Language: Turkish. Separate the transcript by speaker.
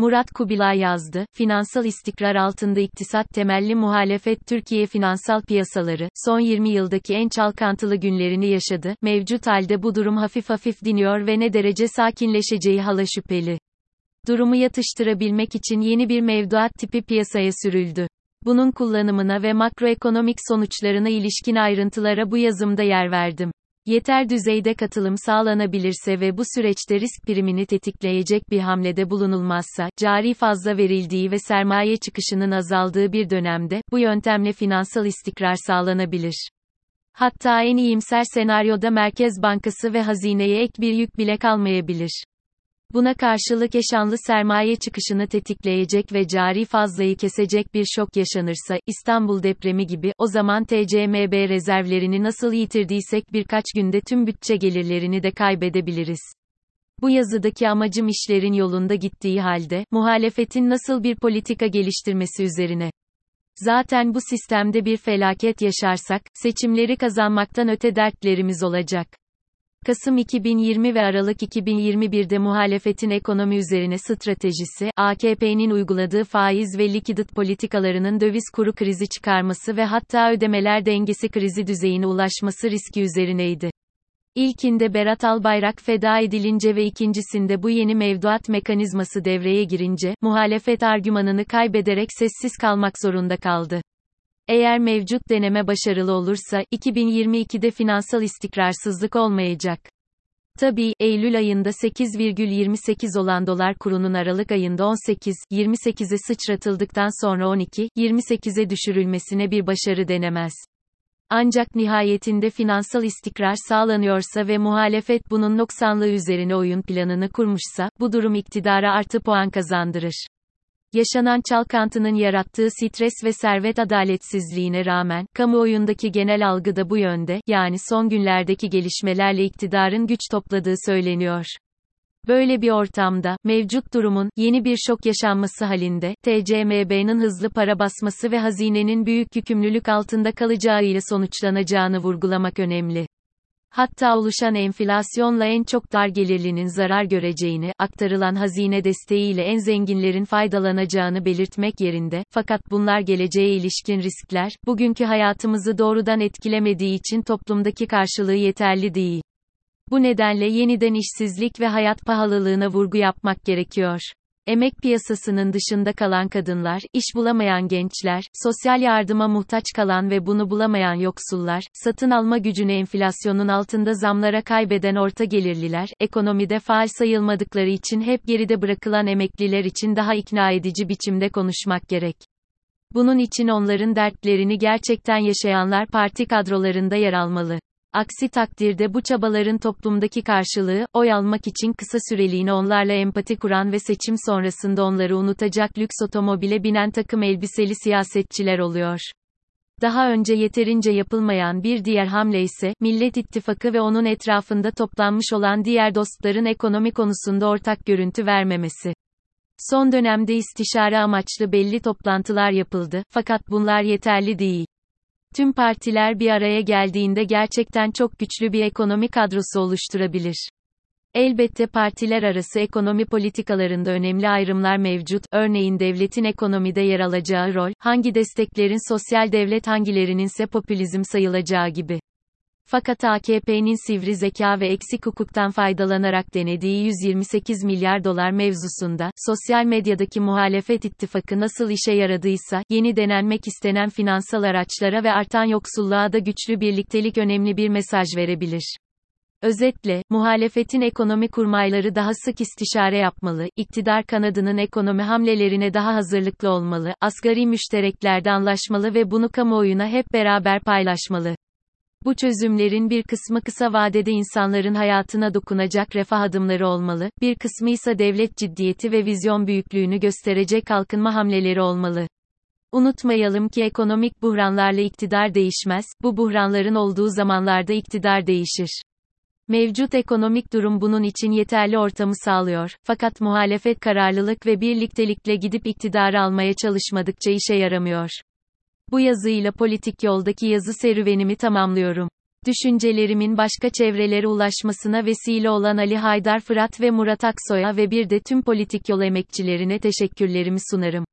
Speaker 1: Murat Kubilay yazdı, finansal istikrar altında iktisat temelli muhalefet Türkiye finansal piyasaları, son 20 yıldaki en çalkantılı günlerini yaşadı, mevcut halde bu durum hafif hafif diniyor ve ne derece sakinleşeceği hala şüpheli. Durumu yatıştırabilmek için yeni bir mevduat tipi piyasaya sürüldü. Bunun kullanımına ve makroekonomik sonuçlarına ilişkin ayrıntılara bu yazımda yer verdim. Yeter düzeyde katılım sağlanabilirse ve bu süreçte risk primini tetikleyecek bir hamlede bulunulmazsa, cari fazla verildiği ve sermaye çıkışının azaldığı bir dönemde, bu yöntemle finansal istikrar sağlanabilir. Hatta en iyimser senaryoda Merkez Bankası ve hazineye ek bir yük bile kalmayabilir. Buna karşılık eşanlı sermaye çıkışını tetikleyecek ve cari fazlayı kesecek bir şok yaşanırsa, İstanbul depremi gibi, o zaman TCMB rezervlerini nasıl yitirdiysek birkaç günde tüm bütçe gelirlerini de kaybedebiliriz. Bu yazıdaki amacım işlerin yolunda gittiği halde, muhalefetin nasıl bir politika geliştirmesi üzerine. Zaten bu sistemde bir felaket yaşarsak, seçimleri kazanmaktan öte dertlerimiz olacak. Kasım 2020 ve Aralık 2021'de muhalefetin ekonomi üzerine stratejisi, AKP'nin uyguladığı faiz ve likidit politikalarının döviz kuru krizi çıkarması ve hatta ödemeler dengesi krizi düzeyine ulaşması riski üzerineydi. İlkinde Berat Albayrak feda edilince ve ikincisinde bu yeni mevduat mekanizması devreye girince, muhalefet argümanını kaybederek sessiz kalmak zorunda kaldı. Eğer mevcut deneme başarılı olursa, 2022'de finansal istikrarsızlık olmayacak. Tabii, Eylül ayında 8,28 olan dolar kurunun Aralık ayında 18,28'e sıçratıldıktan sonra 12,28'e düşürülmesine bir başarı denemez. Ancak nihayetinde finansal istikrar sağlanıyorsa ve muhalefet bunun noksanlığı üzerine oyun planını kurmuşsa, bu durum iktidara artı puan kazandırır. Yaşanan çalkantının yarattığı stres ve servet adaletsizliğine rağmen, kamuoyundaki genel algı da bu yönde, yani son günlerdeki gelişmelerle iktidarın güç topladığı söyleniyor. Böyle bir ortamda, mevcut durumun, yeni bir şok yaşanması halinde, TCMB'nin hızlı para basması ve hazinenin büyük yükümlülük altında kalacağıyla sonuçlanacağını vurgulamak önemli. Hatta oluşan enflasyonla en çok dar gelirlinin zarar göreceğini, aktarılan hazine desteğiyle en zenginlerin faydalanacağını belirtmek yerinde, fakat bunlar geleceğe ilişkin riskler, bugünkü hayatımızı doğrudan etkilemediği için toplumdaki karşılığı yeterli değil. Bu nedenle yeniden işsizlik ve hayat pahalılığına vurgu yapmak gerekiyor. Emek piyasasının dışında kalan kadınlar, iş bulamayan gençler, sosyal yardıma muhtaç kalan ve bunu bulamayan yoksullar, satın alma gücünü enflasyonun altında zamlara kaybeden orta gelirliler, ekonomide faal sayılmadıkları için hep geride bırakılan emekliler için daha ikna edici biçimde konuşmak gerek. Bunun için onların dertlerini gerçekten yaşayanlar parti kadrolarında yer almalı. Aksi takdirde bu çabaların toplumdaki karşılığı, oy almak için kısa süreliğine onlarla empati kuran ve seçim sonrasında onları unutacak lüks otomobile binen takım elbiseli siyasetçiler oluyor. Daha önce yeterince yapılmayan bir diğer hamle ise, Millet İttifakı ve onun etrafında toplanmış olan diğer dostların ekonomi konusunda ortak görüntü vermemesi. Son dönemde istişare amaçlı belli toplantılar yapıldı, fakat bunlar yeterli değil. Tüm partiler bir araya geldiğinde gerçekten çok güçlü bir ekonomi kadrosu oluşturabilir. Elbette partiler arası ekonomi politikalarında önemli ayrımlar mevcut. Örneğin devletin ekonomide yer alacağı rol, hangi desteklerin sosyal devlet hangilerinin ise popülizm sayılacağı gibi. Fakat AKP'nin sivri zeka ve eksik hukuktan faydalanarak denediği 128 milyar dolar mevzusunda, sosyal medyadaki muhalefet ittifakı nasıl işe yaradıysa, yeni denenmek istenen finansal araçlara ve artan yoksulluğa da güçlü birliktelik önemli bir mesaj verebilir. Özetle, muhalefetin ekonomi kurmayları daha sık istişare yapmalı, iktidar kanadının ekonomi hamlelerine daha hazırlıklı olmalı, asgari müştereklerde anlaşmalı ve bunu kamuoyuna hep beraber paylaşmalı. Bu çözümlerin bir kısmı kısa vadede insanların hayatına dokunacak refah adımları olmalı, bir kısmı ise devlet ciddiyeti ve vizyon büyüklüğünü gösterecek kalkınma hamleleri olmalı. Unutmayalım ki ekonomik buhranlarla iktidar değişmez, bu buhranların olduğu zamanlarda iktidar değişir. Mevcut ekonomik durum bunun için yeterli ortamı sağlıyor, fakat muhalefet kararlılık ve birliktelikle gidip iktidarı almaya çalışmadıkça işe yaramıyor. Bu yazıyla politik yoldaki yazı serüvenimi tamamlıyorum. Düşüncelerimin başka çevrelere ulaşmasına vesile olan Ali Haydar Fırat ve Murat Aksoy'a ve bir de tüm politik yol emekçilerine teşekkürlerimi sunarım.